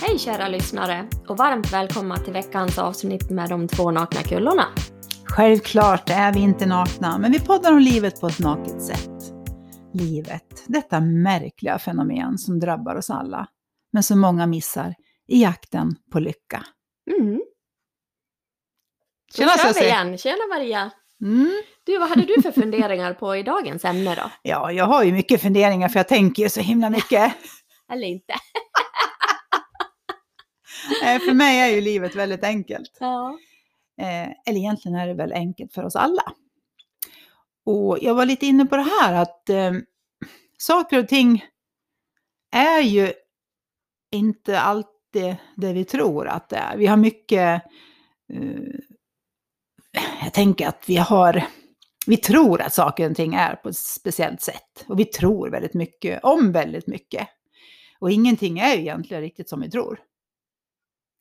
Hej kära lyssnare och varmt välkomna till veckans avsnitt med de två nakna kullorna. Självklart är vi inte nakna, men vi poddar om livet på ett naket sätt. Livet, detta märkliga fenomen som drabbar oss alla, men som många missar i jakten på lycka. Mm. Tjena, Susie. igen. Tjena Maria! Mm. Du, vad hade du för funderingar på i dagens ämne då? Ja, jag har ju mycket funderingar för jag tänker ju så himla mycket. Eller inte? Eh, för mig är ju livet väldigt enkelt. Ja. Eh, eller egentligen är det väl enkelt för oss alla. Och jag var lite inne på det här att eh, saker och ting är ju inte alltid det vi tror att det är. Vi har mycket, eh, jag tänker att vi har, vi tror att saker och ting är på ett speciellt sätt. Och vi tror väldigt mycket om väldigt mycket. Och ingenting är ju egentligen riktigt som vi tror.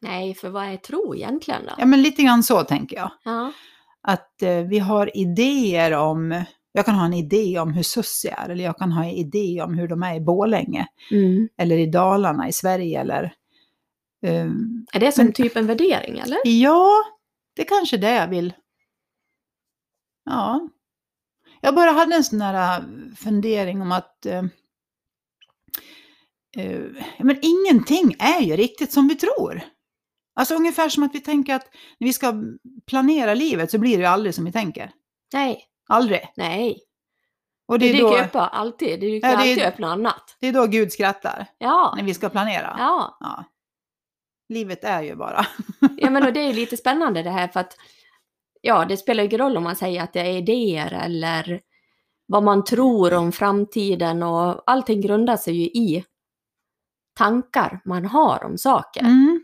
Nej, för vad är tro egentligen då? Ja, men lite grann så tänker jag. Ja. att eh, vi har idéer om, jag kan ha en idé om hur Sussi är, eller jag kan ha en idé om hur de är i Borlänge, Mm. eller i Dalarna i Sverige, eller... eh, Är det som Men- typ en värdering eller? ja, det är kanske det jag vill. Ja. Jag bara hade en sån där eh, fundering om att eh, eh, men ingenting är ju riktigt som vi tror. Alltså ungefär som att vi tänker att när vi ska planera livet så blir det ju aldrig som vi tänker. Nej, Aldrig. nej. Och Det det dyker då, upp alltid. Det dyker Ja, alltid upp något annat. det är då Gud skrattar, Ja. när vi ska planera. Ja. Ja. Livet är ju bara. ja, men och det är ju lite spännande det här för att ja, det spelar ju ingen roll om man säger att det är idéer eller vad man tror om framtiden och allting grundar sig ju i tankar man har om saker. Mm.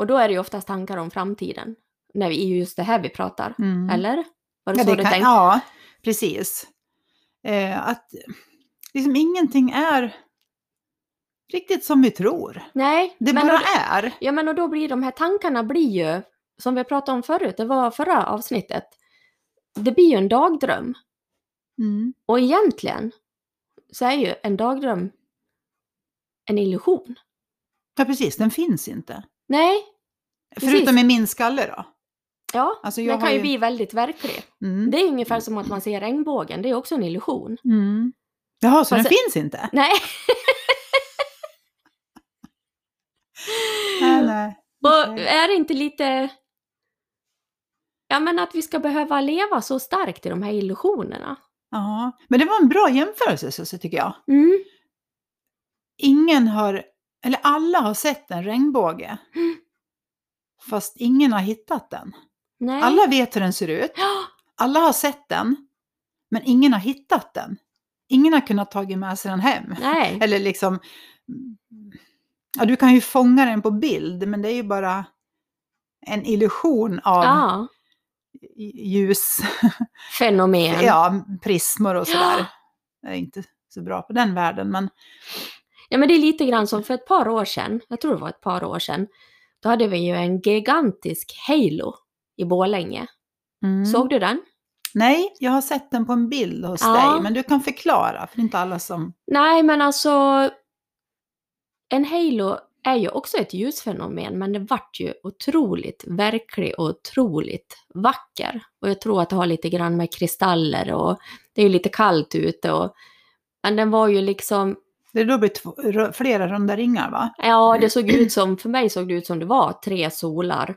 Och då är det ju oftast tankar om framtiden. När vi, är ju just det här vi pratar. Mm. Eller? Var det Ja, så det du kan, tänkte? ja, precis. Eh, att liksom ingenting är riktigt som vi tror. Nej, Det men bara och, är. ja, men och då blir de här tankarna blir ju, som vi pratade om förut, det var förra avsnittet, det blir ju en dagdröm. Mm. Och egentligen så är ju en dagdröm en illusion. Ja, precis. Den finns inte. Nej, Precis. Förutom i min skalle då. ja, Alltså, den kan ju bli väldigt verklig. Mm. Det är ungefär som att man ser regnbågen, det är också en illusion. Mm. Jaha, så Fast- den finns inte? Nej, Nej, nej. och är det inte lite... Ja, men att vi ska behöva leva så starkt i de här illusionerna. Ja, men det var en bra jämförelse så, så tycker jag. Mm. Ingen har, eller alla har sett en regnbåge. Mm. Fast ingen har hittat den. Nej. Alla vet hur den ser ut. Alla har sett den. Men ingen har hittat den. Ingen har kunnat tagit med sig den hem. nej. Eller liksom... Ja, du kan ju fånga den på bild, men det är ju bara en illusion av Ja, ljus, fenomen. ja, prismor och sådär. Ja. Jag är inte så bra på den världen, men Ja, men det är lite grann som för ett par år sedan, jag tror det var ett par år sedan, då hade vi ju en gigantisk Halo i Borlänge. Mm. Såg du den? Nej, jag har sett den på en bild hos Ja. dig, men du kan förklara, för det är inte alla som... Nej, men alltså, en Halo är ju också ett ljusfenomen, men det vart ju otroligt verklig och otroligt vacker. Och jag tror att det har lite grann med kristaller och det är ju lite kallt ute och men den var ju liksom, Det då blir två, flera runda ringar, va? ja det såg ut som, för mig såg det ut som det var tre solar.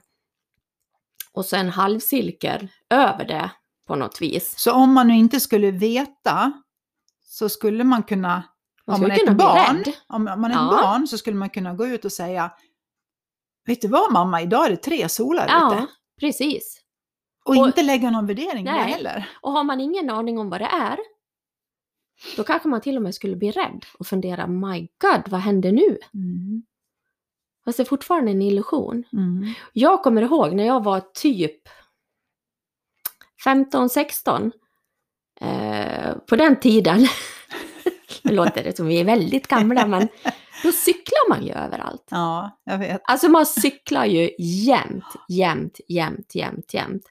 Och så en halvcirkel över det på något vis. Så om man nu inte skulle veta, så skulle man kunna... Man om man kunna barn, om man är ett Ja. barn så skulle man kunna gå ut och säga Vet du vad mamma, idag är det tre solar Ja, ute. precis. Och, Och- inte lägga någon värdering i det Nej. heller. Och har man ingen aning om vad det är, då kanske man till och med skulle bli rädd och fundera, my god, vad händer nu? Mm. Fast det är fortfarande en illusion. Mm. Jag kommer ihåg när jag var typ 15-16, eh, på den tiden, nu låter det som vi är väldigt gamla, men då cyklar man ju överallt. Ja, jag vet. Alltså man cyklar ju jämt, jämt, jämt, jämt, jämt.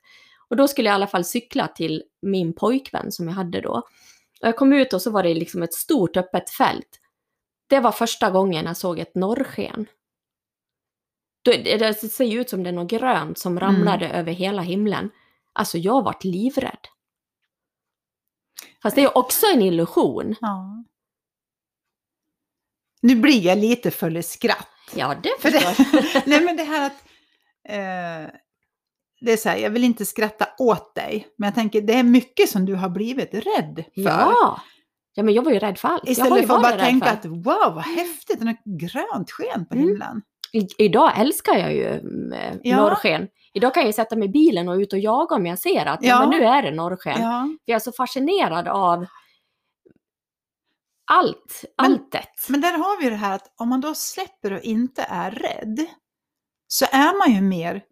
Och då skulle jag i alla fall cykla till min pojkvän som jag hade då. Jag kom ut och så var det liksom ett stort öppet fält. det var första gången jag såg ett norrsken. Det det ser ju ut som det är något grönt som ramlade över hela himlen. Alltså jag vart livrädd. Fast det är också en illusion. Ja. Nu blir jag lite full i skratt. Ja, det För förstår jag. nej men det här att... Eh, det är så här, jag vill inte skratta åt dig, men jag tänker det är mycket som du har blivit rädd för. Ja. ja, men jag var ju rädd för allt. Istället för att bara tänka att wow vad häftigt, det är något grönt sken på Mm. himlen. I, idag älskar jag ju mm, Ja. norrsken. Idag kan jag sätta mig i bilen och ut och jaga om jag ser att. Ja. men nu är det norrsken. Ja. Jag är så fascinerad av allt, Men- alltet. Men där har vi det här att om man då släpper och inte är rädd så är man ju mer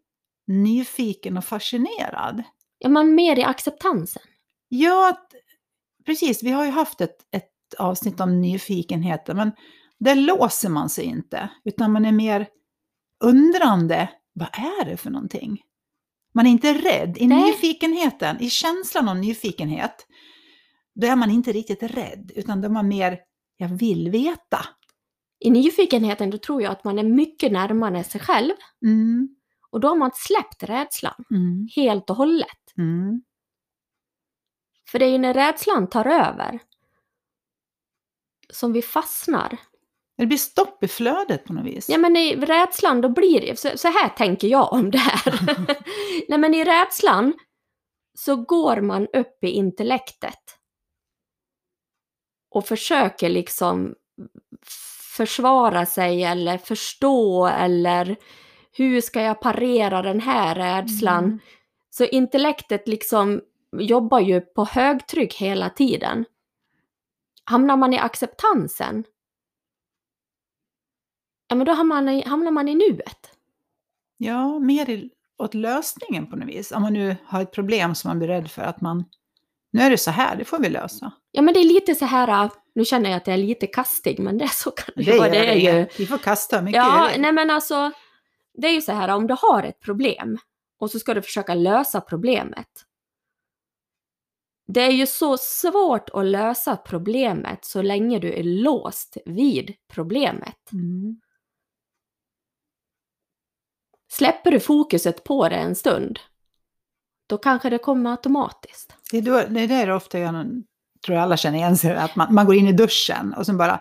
nyfiken och fascinerad. Är man mer i acceptansen? Ja, precis. Vi har ju haft ett, ett avsnitt om nyfikenheten, men där låser man sig inte, utan man är mer undrande. Vad är det för någonting? Man är inte rädd. I Nej. nyfikenheten, i känslan av nyfikenhet, då är man inte riktigt rädd, utan då är man mer, jag vill veta. I nyfikenheten då tror jag att man är mycket närmare sig själv Mm, och då har man släppt rädslan mm, helt och hållet. mm. För det är ju när rädslan tar över som vi fastnar. Det blir stopp i flödet på något vis. Ja men i rädslan då blir det, så, så här tänker jag om det här. Nej men i rädslan så går man upp i intellektet och försöker liksom försvara sig eller förstå eller hur ska jag parera den här rädslan? Mm. Så intellektet liksom jobbar ju på högtryck hela tiden. Hamnar man i acceptansen, ja men då hamnar man i, hamnar man i nuet. Ja, mer i, åt lösningen på något vis. Om man nu har ett problem som man blir rädd för att man... Nu är det så här, det får vi lösa. Ja men det är lite så här, äh, nu känner jag att jag är lite kastig men det är så kan det, Det, vara. det är ju. inget. Vi får kasta mycket Ja, nej men alltså, det är ju så här om du har ett problem och så ska du försöka lösa problemet. Det är ju så svårt att lösa problemet så länge du är låst vid problemet. Mm. Släpper du fokuset på det en stund, då kanske det kommer automatiskt. Det, är då, det är där ofta jag tror jag alla känner igen sig, att man, man går in i duschen och sen bara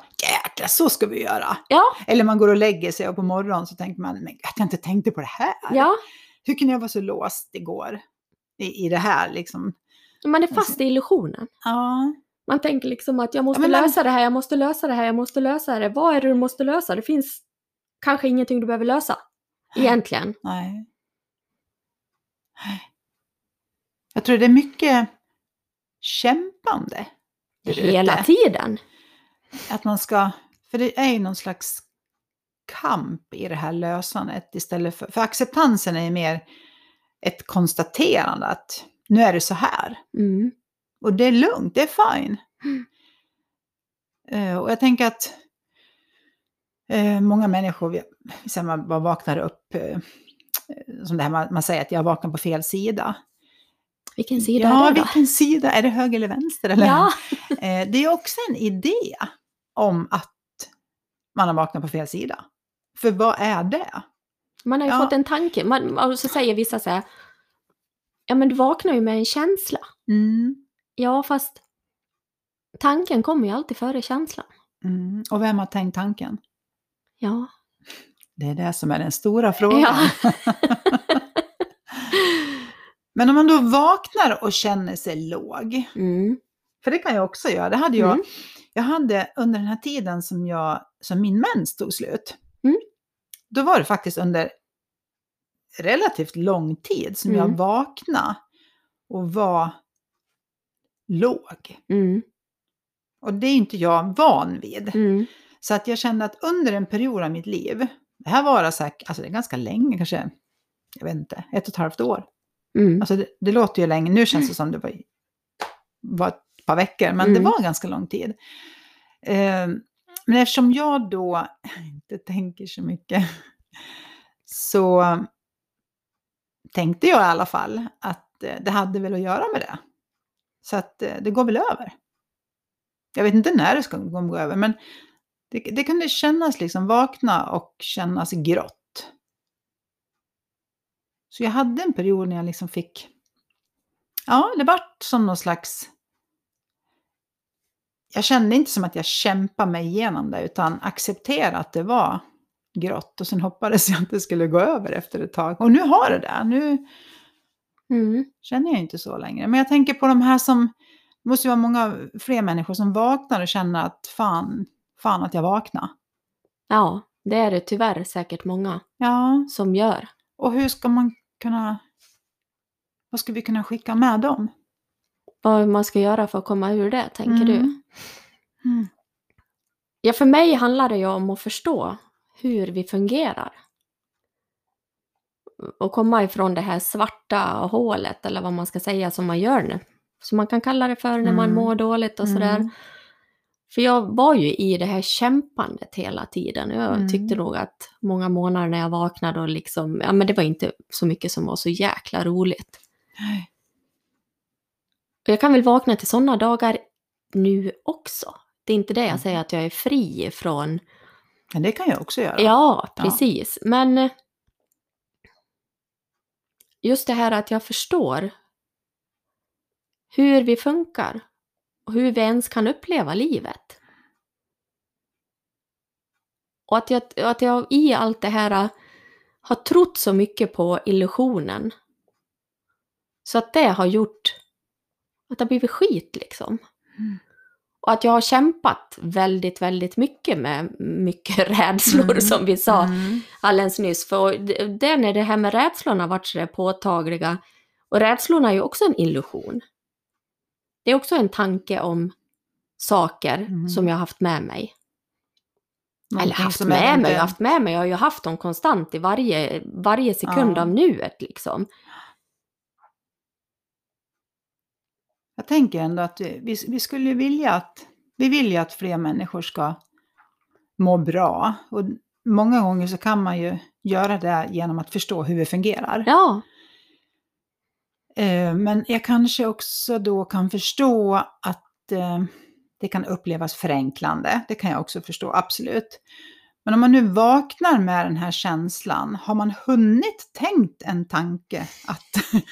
jäklar så ska vi göra. Ja, Eller man går och lägger sig och på morgonen så tänker man, men att jag inte tänkte på det här. ja, Hur kunde jag vara så låst igår i, i det här liksom? man är fast i illusionen. Ja, Man tänker liksom att jag måste man- lösa det här, jag måste lösa det här, jag måste lösa det. Vad är det du måste lösa? Det finns kanske ingenting du behöver lösa. Egentligen. nej. Jag tror det är mycket kämpande. Hela tiden. Att man ska, för det är ju någon slags kamp i det här lösandet istället för, för acceptansen är ju mer ett konstaterande att nu är det så här. Mm. Och det är lugnt, det är fine. Mm. Eh, och jag tänker att eh, många människor, sen man bara vaknar upp, eh, som det här man, man säger att jag vaknar på fel sida. Vilken sida ja, är det då? vilken sida? Är det höger eller vänster? Eller? Ja, det är också en idé om att man har vaknat på fel sida. För vad är det? man har ju Ja. fått en tanke. Man, och så säger vissa så här, ja men du vaknar ju med en känsla. Mm, Ja, fast tanken kommer ju alltid före känslan. mm. Och vem har tänkt tanken? Ja. Det är det som är den stora frågan. Ja. Men om man då vaknar och känner sig låg, Mm. för det kan jag också göra. Det hade jag, Mm. Jag hade under den här tiden som, jag, som min mens tog slut, Mm. då var det faktiskt under relativt lång tid som jag Mm. vaknade och var låg. Mm. Och det är inte jag van vid. Mm. Så att jag kände att under en period av mitt liv, det här var alltså, alltså det är ganska länge, kanske, jag vet inte, ett och ett halvt år. Mm. Alltså det, det låter ju länge, nu känns det som det var, var par veckor, men det Mm. var ganska lång tid. Eh, men eftersom jag då inte tänker så mycket, så tänkte jag i alla fall att eh, det hade väl att göra med det. Så att eh, det går väl över. Jag vet inte när det ska gå gå över, men Det, det kunde kännas liksom vakna och kännas grått. Så jag hade en period när jag liksom fick, ja det vart som någon slags, jag kände inte som att jag kämpade mig igenom det utan accepterade att det var grått och sen hoppades jag att det skulle gå över efter ett tag. Och nu har det det. Nu Mm. känner jag inte så längre. Men jag tänker på de här som, det måste ju vara många fler människor som vaknar och känner att fan, fan att jag vaknar. Ja, det är det tyvärr säkert många Ja, som gör. och hur ska man kunna, vad ska vi kunna skicka med dem? Vad man ska göra för att komma ur det, tänker du? Mm. Mm. Ja, för mig handlar det ju om att förstå hur vi fungerar. Och komma ifrån det här svarta hålet, eller vad man ska säga, som man gör nu. Som man kan kalla det för när man Mm. mår dåligt och sådär. Mm. För jag var ju i det här kämpandet hela tiden. Jag Mm. tyckte nog att många månader när jag vaknade och liksom, ja men det var inte så mycket som var så jäkla roligt. Nej. Och jag kan väl vakna till sådana dagar nu också. Det är inte det Mm. jag säger att jag är fri ifrån. Men det kan jag också göra. Ja, Ja. precis. Men eh, just det här att jag förstår hur vi funkar och hur vi ens kan uppleva livet. Och att jag, att jag i allt det här eh, har trott så mycket på illusionen. Så att det har gjort att det har blivit skit liksom. Mm. Och att jag har kämpat väldigt, väldigt mycket med mycket rädslor Mm. som vi sa Mm. alldeles nyss. För det det är när det här med rädslorna varit så påtagliga. Och rädslorna är ju också en illusion. Det är också en tanke om saker Mm. som jag har haft med mig. Eller Någonting haft som med mig inte- och haft med mig. Jag har ju haft dem konstant i varje, varje sekund Ja. av nuet liksom. Jag tänker ändå att vi, vi skulle vilja att, vi vill ju att fler människor ska må bra. Och många gånger så kan man ju göra det genom att förstå hur vi fungerar. Ja, Eh, Men jag kanske också då kan förstå att eh, det kan upplevas förenklande. Det kan jag också förstå, absolut. Men om man nu vaknar med den här känslan, har man hunnit tänkt en tanke att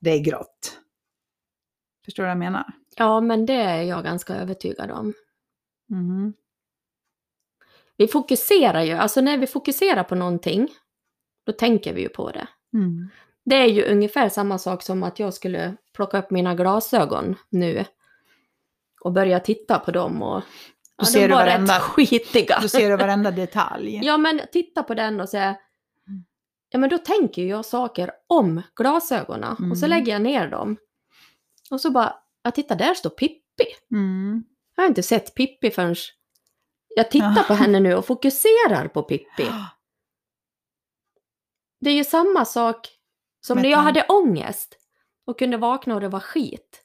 det är grått? Förstår du vad jag menar? ja, men det är jag ganska övertygad om. Mhm. Vi fokuserar ju, alltså när vi fokuserar på någonting, då tänker vi ju på det. Mm. Det är ju ungefär samma sak som att jag skulle plocka upp mina glasögon nu och börja titta på dem och ja, ser de du var varenda- rätt skitiga. Då ser du varenda detalj. Ja, men titta på den och säga Ja, men då tänker jag saker om glasögonen och så Mm. lägger jag ner dem. Och så bara, ja titta där står Pippi. Mm. Jag har inte sett Pippi förrän jag tittar på henne nu och fokuserar på Pippi. Det är ju samma sak som Med när jag hade ångest och kunde vakna och det var skit.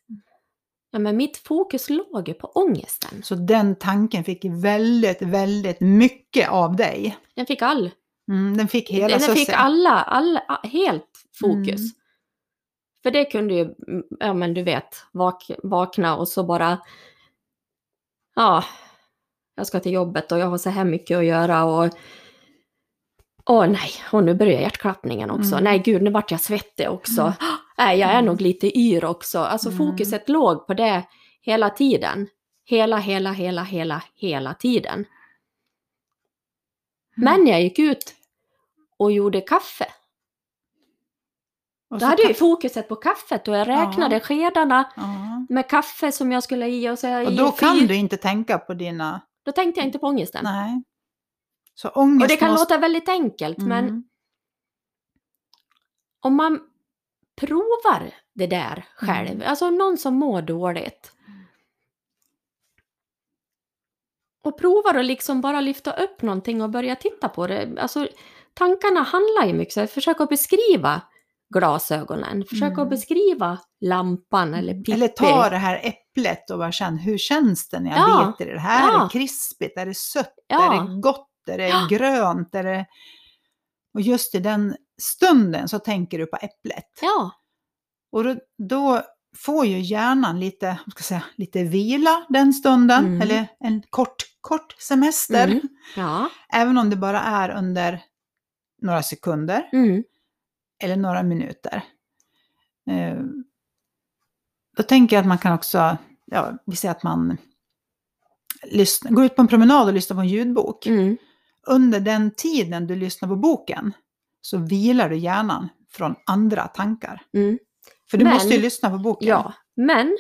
Ja, men mitt fokus låg ju på ångesten. Så den tanken fick väldigt, väldigt mycket av dig. Den fick all, Mm, den fick hela den fick sussen. alla, alla, helt fokus. Mm. För det kunde ju, mm, ja men du vet, vak, vakna och så bara, ja, jag ska till jobbet och jag har så här mycket att göra och Åh nej, och nu börjar hjärtklappningen också. Mm. Nej gud, nu vart jag svettig också. Nej, jag är Mm. nog lite yr också. Alltså Mm. fokuset låg på det hela tiden. Hela, hela, hela, hela, hela tiden. Mm. Men jag gick ut och gjorde kaffe. Och Då hade jag ju fokuset på kaffet och jag räknade skedarna Ja. med kaffe som jag skulle i och så Och då kan du inte tänka på dina... Då tänkte jag inte på ångesten. Nej. Så ångest och det kan måste... låta väldigt enkelt, men Mm. om man provar det där själv, Mm. alltså någon som mår dåligt. Och provar att liksom bara lyfta upp någonting och börja titta på det. Alltså tankarna handlar ju mycket så försök att beskriva glasögonen, försök Mm. att beskriva lampan eller Pippi. Eller ta det här äpplet och bara känn, hur känns det när jag Ja. biter i det här? Ja. Är det krispigt? Är det sött? Ja. Är det gott? Är det Ja. grönt? Är det... Och just i den stunden så tänker du på äpplet. Ja, Och då, då får ju hjärnan lite, ska säga, lite vila den stunden, Mm. eller en kort, kort semester. Mm. Ja. Även om det bara är under några sekunder Mm. Eller några minuter. Eh, Då tänker jag att man kan också, ja, vi säger att man lyssnar, går ut på en promenad och lyssnar på en ljudbok. Mm. Under den tiden du lyssnar på boken så vilar du hjärnan från andra tankar. Mm. För du Men- måste ju lyssna på boken. Ja, men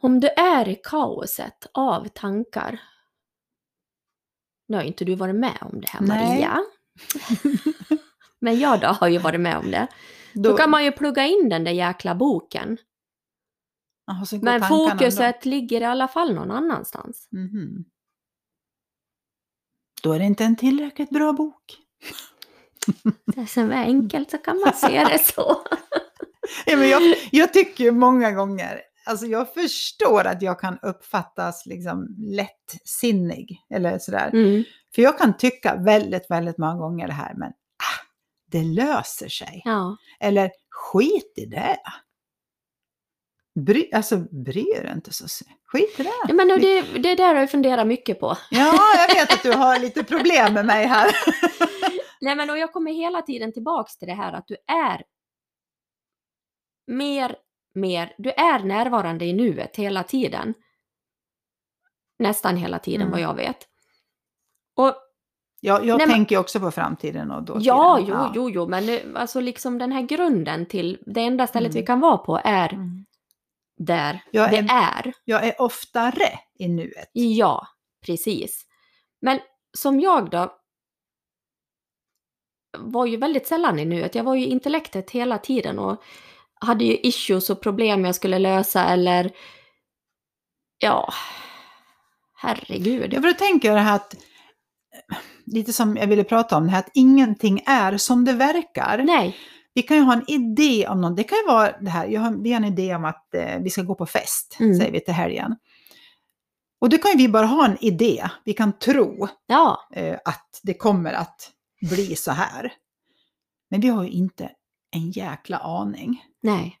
om du är i kaoset av tankar. Nu har inte du varit med om det här Nej. Maria. men jag då har ju varit med om det. Då, Då, kan man ju plugga in den där jäkla boken. Men fokuset ligger i alla fall någon annanstans. ändå. Mhm. Då är det inte en tillräckligt bra bok. Det som är enkelt så kan man se det så. Ja, men jag, jag tycker ju många gånger, alltså jag förstår att jag kan uppfattas liksom lättsinnig eller sådär. Mm. För jag kan tycka väldigt, väldigt många gånger det här, men det löser sig. Ja. Eller skit i det. Bry, alltså bry dig inte så. Skit i det. Ja, Men det, det är där jag funderar mycket på. Ja, jag vet att du har lite problem med mig här. Nej men och jag kommer hela tiden tillbaks till det här att du är mer, mer, du är närvarande i nuet hela tiden. Nästan hela tiden Mm. vad jag vet. Och Jag, jag Nej, men- tänker ju också på framtiden och dåtiden. ja, jo, jo, jo, men det- alltså liksom den här grunden till det enda stället Mm. vi kan vara på är Mm. där Jag det är- är. Jag är oftare i nuet. Ja, precis. Men som jag då var ju väldigt sällan i nuet. Jag var ju intellektet hela tiden och hade ju issues och problem jag skulle lösa eller ja, herregud. Ja, för då tänker jag det här att, lite som jag ville prata om, det här att ingenting är som det verkar. Nej, Vi kan ju ha en idé om något, det kan ju vara det här, jag har, vi har en idé om att eh, vi ska gå på fest, Mm. säger vi till helgen. Och då kan ju vi bara ha en idé, vi kan tro ja, eh, att det kommer att bli så här. Men vi har ju inte en jäkla aning. nej,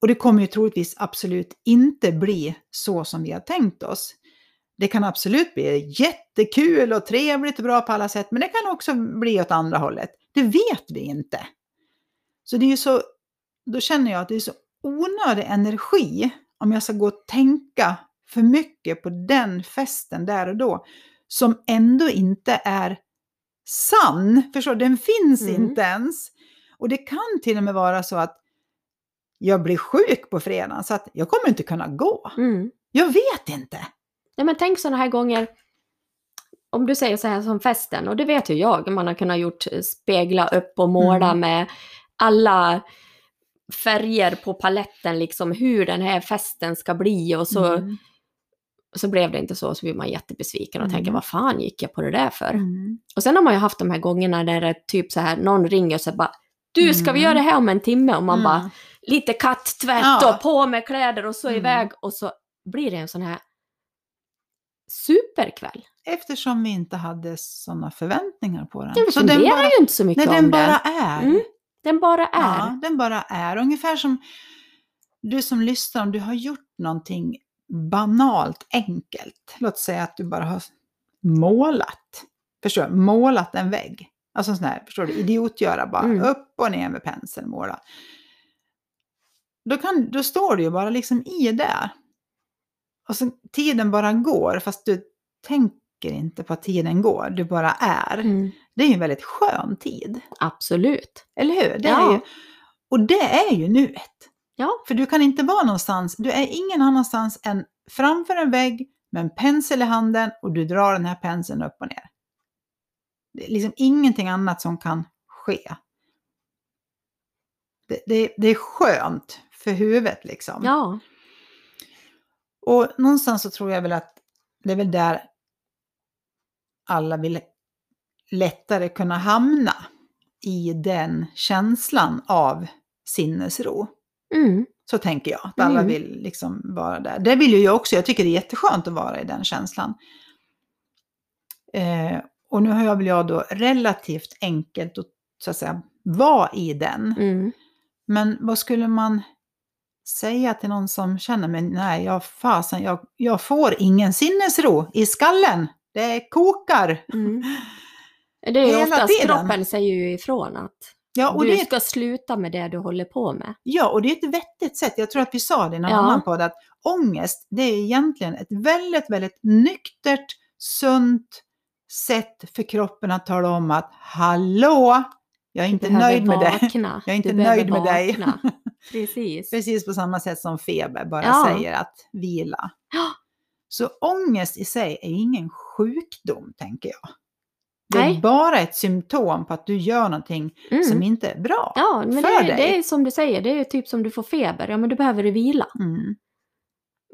Och det kommer ju troligtvis absolut inte bli så som vi har tänkt oss. Det kan absolut bli jättekul och trevligt och bra på alla sätt, men det kan också bli åt andra hållet. Det vet vi inte. Så det är ju så, då känner jag att det är så onödig energi om jag ska gå och tänka för mycket på den festen där och då, som ändå inte är sann. Förstår? Den finns Mm. inte ens. Och det kan till och med vara så att jag blir sjuk på fredagen så att jag kommer inte kunna gå. mm. Jag vet inte. Nej men tänk sådana här gånger, om du säger så här som festen, och det vet ju jag, man har kunnat gjort eh, spegla upp och måla Mm. med alla färger på paletten, liksom hur den här festen ska bli och så, Mm. så blev det inte så, så blir man jättebesviken och Mm. tänker vad fan gick jag på det där för? Mm. Och sen har man ju haft de här gångerna där det är typ så här, någon ringer och så bara du ska vi Mm. göra det här om en timme? Och man Mm. bara lite katttvätt Ja. och på med kläder och så Mm. iväg och så blir det en sån här superkväll. Eftersom vi inte hade sådana förväntningar på den. Vi så den funderar bara, ju inte så mycket nej, om den bara det. är. Mm, Den bara är. Ja, den bara är. Ungefär som du som lyssnar, om du har gjort någonting banalt enkelt. Låt säga att du bara har målat. Förstår du? Målat en vägg. Alltså sån här, förstår du? Idiotgöra bara. Mm. Upp och ner med penseln, måla. Då, kan, då står du ju bara liksom i det. Och så tiden bara går, fast du tänker inte på att tiden går. Du bara är. Mm, Det är ju en väldigt skön tid. absolut. Eller hur? Det Ja. är ju, och det är ju nuet. Ja. För du kan inte vara någonstans, du är ingen annanstans än framför en vägg med en pensel i handen och du drar den här penseln upp och ner. Det är liksom ingenting annat som kan ske. Det, det, det är skönt för huvudet liksom. Ja. Och någonstans så tror jag väl att det är väl där alla vill lättare kunna hamna i den känslan av sinnesro. Mm, Så tänker jag, att alla Mm. vill liksom vara där. Det vill ju jag också, jag tycker det är jätteskönt att vara i den känslan. Eh, och nu har jag väl jag då relativt enkelt att så att säga vara i den. mm, Men vad skulle man säga till någon som känner mig, nej, jag, fasen, jag, jag får ingen sinnesro i skallen. Det kokar. Mm. Det är Hela oftast tiden. kroppen säger ju ifrån att Ja, och du det, ska sluta med det du håller på med. ja, och det är ett vettigt sätt. Jag tror att vi sa det i någon Ja. annan podd, att ångest, det är egentligen ett väldigt, väldigt nyktert, sunt sätt för kroppen att tala om att hallå, jag är inte nöjd med det. vakna. Jag är inte nöjd med dig. Precis. Precis på samma sätt som feber bara Ja. säger att vila. Ja. Så ångest i sig är ingen sjukdom, tänker jag. Det är Nej. bara ett symptom på att du gör någonting Mm. som inte är bra. Ja, men det, för är- dig. det är som du säger, det är typ som du får feber. Ja, men då behöver du vila. Mm.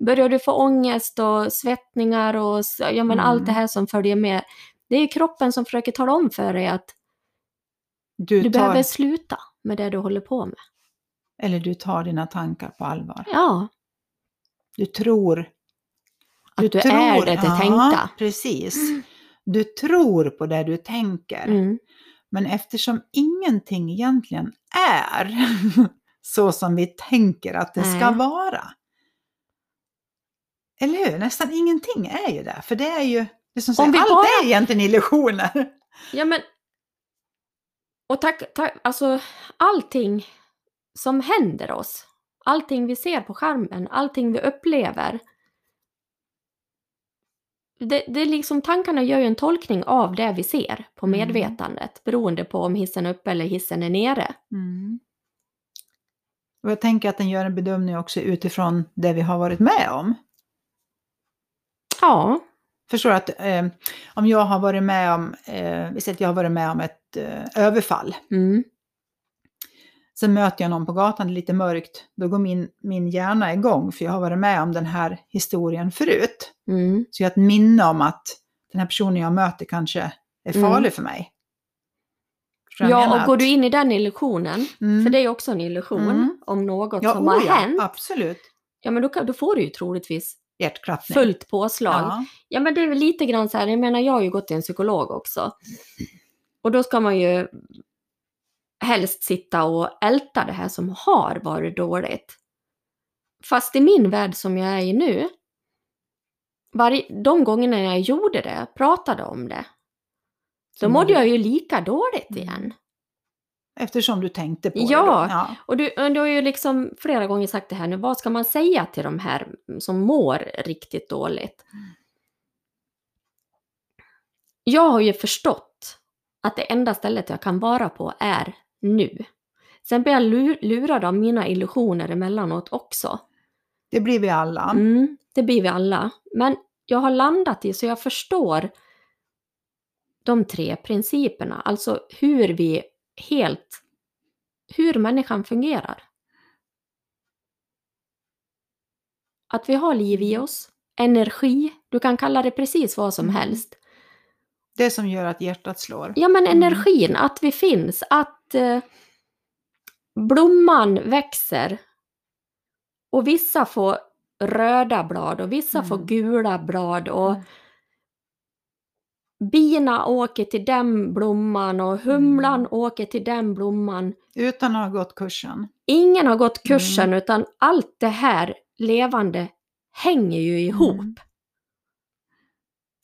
Börjar du få ångest och svettningar och ja, men allt det Mm. här som följer med. Det är kroppen som försöker tala om för dig att Du, du tar, behöver sluta med det du håller på med. Eller du tar dina tankar på allvar. Ja, Du tror... att du, är det du ja, tänkta. precis. Du tror på det du tänker. Mm. Men eftersom ingenting egentligen är så som vi tänker att det ska Nej. vara. Eller hur? Nästan ingenting är ju det. För det är ju, det som Om säger, allt bara- är egentligen illusioner. Ja, men... Och tack, tack, alltså allting som händer oss, allting vi ser på skärmen, allting vi upplever. Det, det är liksom, tankarna gör ju en tolkning av det vi ser på Mm. medvetandet, beroende på om hissen är uppe eller hissen är nere. Mm. Och jag tänker att den gör en bedömning också utifrån det vi har varit med om. Ja, Förstår du att eh, om jag har varit med om, eh, vi säger att jag har varit med om ett eh, överfall. mm, Sen möter jag någon på gatan, det är lite mörkt. Då går min, min hjärna igång för jag har varit med om den här historien förut. mm, Så jag har ett minne om att den här personen jag möter kanske är Mm. farlig för mig. Ja och går Att- du in i den illusionen, Mm. för det är också en illusion Mm. om något ja, som oh har ja, hänt, absolut. ja men då, kan- då får du ju troligtvis Hjärtklappning. fullt påslag. Ja. Ja men det är väl lite grann så här, jag menar jag har ju gått till en psykolog också. Och då ska man ju helst sitta och älta det här som har varit dåligt. Fast i min värld som jag är i nu, varje, de gångerna jag gjorde det, pratade om det, då mådde jag ju lika dåligt Mm. igen. Eftersom du tänkte på Ja. det då. Ja. Och du, du har ju liksom flera gånger sagt det här nu, vad ska man säga till de här som mår riktigt dåligt? Jag har ju förstått att det enda stället jag kan vara på är nu. Sen blir jag lu- lurad av mina illusioner emellanåt också. Det blir vi alla. Mm, det blir vi alla. Men jag har landat i så jag förstår de tre principerna, alltså hur vi helt, hur människan fungerar. Att vi har liv i oss, energi, du kan kalla det precis vad som Mm. helst. Det som gör att hjärtat slår. Ja men Mm. energin, att vi finns, att eh, blomman växer och vissa får röda blad och vissa får Mm. gula blad och Mm. bina åker till den blomman och humlan Mm. åker till den blomman. Utan att ha gått kursen. Ingen har gått kursen Mm. utan allt det här levande hänger ju ihop. Mm.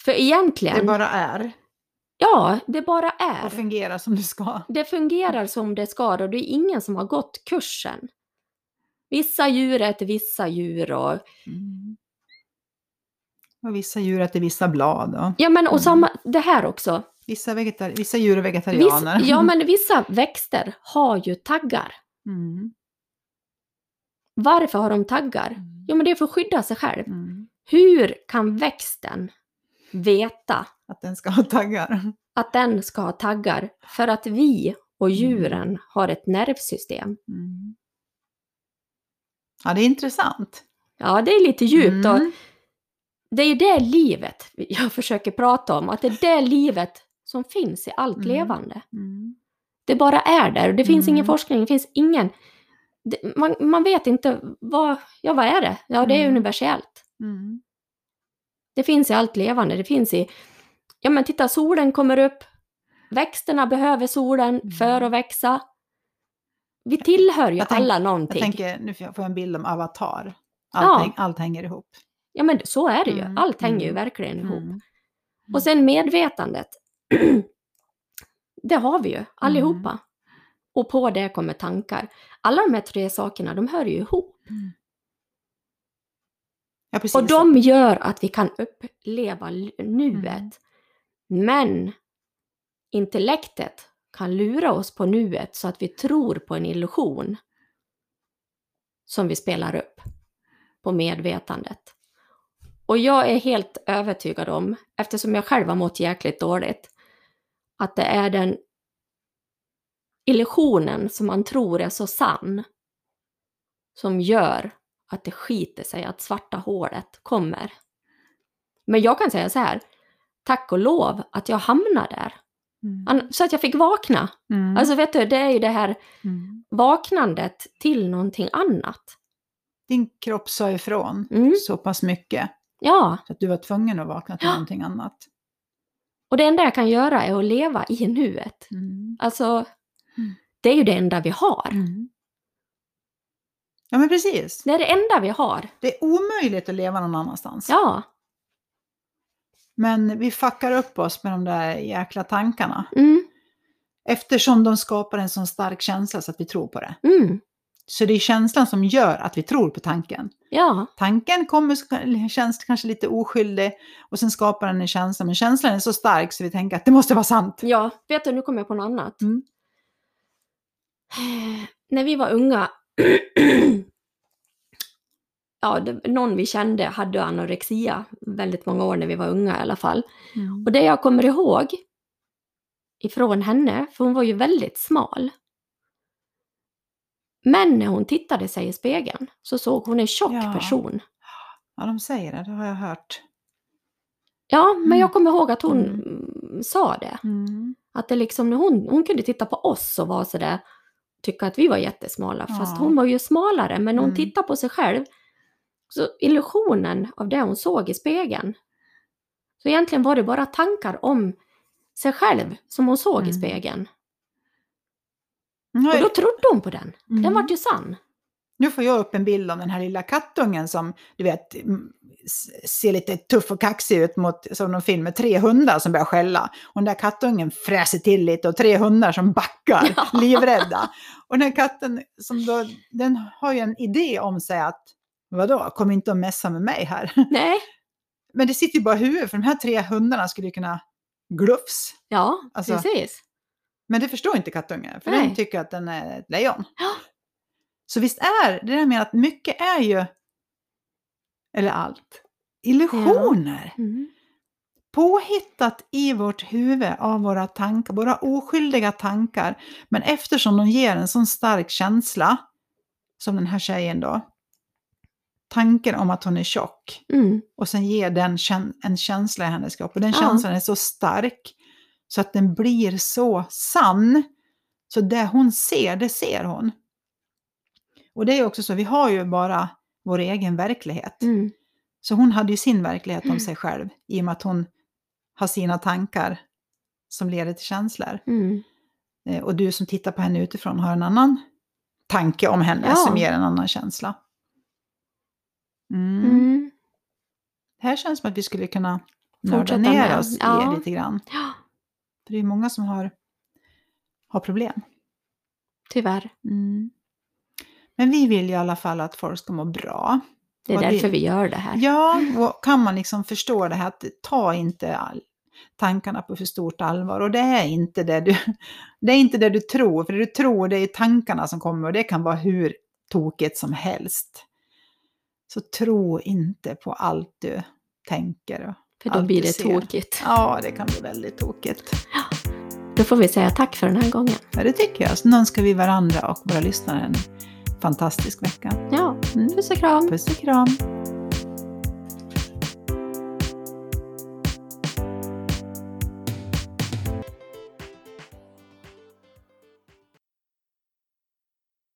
För egentligen, Det bara är ja, det bara är. och fungerar som det ska. Det fungerar som det ska och det är ingen som har gått kursen. Vissa djur äter vissa djur och... Mm. Och vissa djur äter vissa blad. Och Ja men och Mm. samma, det här också. vissa, vegetar- vissa djur är Viss, vegetarianer. ja men vissa växter har ju taggar. Mm. Varför har de taggar? Mm. Jo men det är för att skydda sig själv. Mm. Hur kan växten veta Att den ska ha taggar. att den ska ha taggar? För att vi och djuren har ett nervsystem. Mm. Ja, det är intressant. Ja, det är lite djupt och Mm. det är ju det livet jag försöker prata om. Att det är det livet som finns i allt Mm. levande. Mm. Det bara är där. Det finns ingen Mm. forskning, det finns ingen... Det, man, man vet inte vad... Ja, vad är det? Ja, det är Mm. universellt. Mm. Det finns i allt levande. Det finns i... Ja, men titta, solen kommer upp. Växterna behöver solen Mm. för att växa. vi tillhör ju Jag tänk- alla Jag någonting. tänker, nu får jag jag en bild om Avatar. Allt, Ja. allt hänger ihop. Ja, men så är det ju. Mm, Allt hänger ju mm, verkligen ihop. Mm. Och sen medvetandet. det har vi ju allihopa. Mm. Och på det kommer tankar. Alla de här tre sakerna, de hör ju ihop. Ja, precis. Och de gör att vi kan uppleva nuet. Mm. Men intellektet kan lura oss på nuet så att vi tror på en illusion som vi spelar upp på medvetandet. Och jag är helt övertygad om, eftersom jag själv har mått jäkligt dåligt, att det är den illusionen som man tror är så sann som gör att det skiter sig att svarta hålet kommer. Men jag kan säga så här, tack och lov att jag hamnade där. Mm. Så att jag fick vakna. Mm. Alltså vet du, det är ju det här Mm. vaknandet till någonting annat. Din kropp sa ifrån Mm. så pass mycket Ja, så att du var tvungen att vakna till Ja. någonting annat. och det enda jag kan göra är att leva i nuet. Mm. Alltså, Mm. det är ju det enda vi har. Mm. Ja, men precis. Det är det enda vi har. Det är omöjligt att leva någon annanstans. Ja, Men vi fuckar upp oss med de där jäkla tankarna. mm, Eftersom de skapar en sån stark känsla så att vi tror på det. mm, Så det är känslan som gör att vi tror på tanken. ja, Tanken kommer, känns kanske lite oskyldig och sen skapar den en känsla. Men känslan är så stark så vi tänker att det måste vara sant. ja. Vet du, nu kommer jag på något annat. Mm. När vi var unga, ja, det, någon vi kände hade anorexia väldigt många år när vi var unga i alla fall. Och det jag kommer ihåg ifrån henne, för hon var ju väldigt smal. Men när hon tittade sig i spegeln så såg hon en tjock Ja. person. Ja, de säger det, det har jag hört. Ja, men Mm. jag kommer ihåg att hon Mm. mm, sa det. Mm. Att det liksom, hon, hon kunde titta på oss och vara sådär, tycka att vi var jättesmala. Fast Ja. hon var ju smalare, men när hon Mm. tittade på sig själv, så illusionen av det hon såg i spegeln. Så egentligen var det bara tankar om sig själv som hon såg i Mm. spegeln. Nu, Och då trodde hon på den. Den Mm. vart ju sann. nu får jag upp en bild av den här lilla kattungen som du vet mm, ser lite tuff och kaxig ut mot som någon film med tre hundar som börjar skälla. Och den där kattungen fräser till lite och tre hundar som backar, Ja. livrädda. Och den här katten, som då, den har ju en idé om sig att vadå, kom inte och messa med mig här. Nej, Men det sitter ju bara i huvudet, för de här tre hundarna skulle ju kunna glufs. ja, Alltså, precis. Men det förstår inte kattungen, för Nej. den tycker att den är ett lejon. Ja. Så visst är det där med att mycket är ju, eller allt, illusioner. Mm. Påhittat i vårt huvud av våra tankar, våra oskyldiga tankar. Men eftersom de ger en sån stark känsla, som den här tjejen då, tanken om att hon är tjock, Mm. och sen ger den en känsla i hennes kropp. Och den Ja. känslan är så stark så att den blir så sann. Så det hon ser, det ser hon. Och det är också så, vi har ju bara vår egen verklighet. Mm. Så hon hade ju sin verklighet om Mm. sig själv i och med att hon har sina tankar som leder till känslor. Mm. Eh, Och du som tittar på henne utifrån har en annan tanke om henne Ja. som ger en annan känsla. Mm. Mm. Det här känns som att vi skulle kunna nörda ner med. oss i Ja. det lite grann. Ja, För det är många som har, har problem. tyvärr. Mm. Men vi vill ju i alla fall att folk ska må bra. Det är Och därför vi gör det här. Ja, och kan man liksom förstå det här att ta inte all, tankarna på för stort allvar. Och det är inte det du, det är inte det du tror, för det du tror det är tankarna som kommer och det kan vara hur tokigt som helst. Så tro inte på allt du tänker. och För då blir det tokigt. Ja, det kan bli väldigt tokigt. Då får vi säga tack för den här gången. Ja, det tycker jag. Så nu önskar vi varandra och våra lyssnare en fantastisk vecka. Ja, Mm. puss och kram. Puss och kram!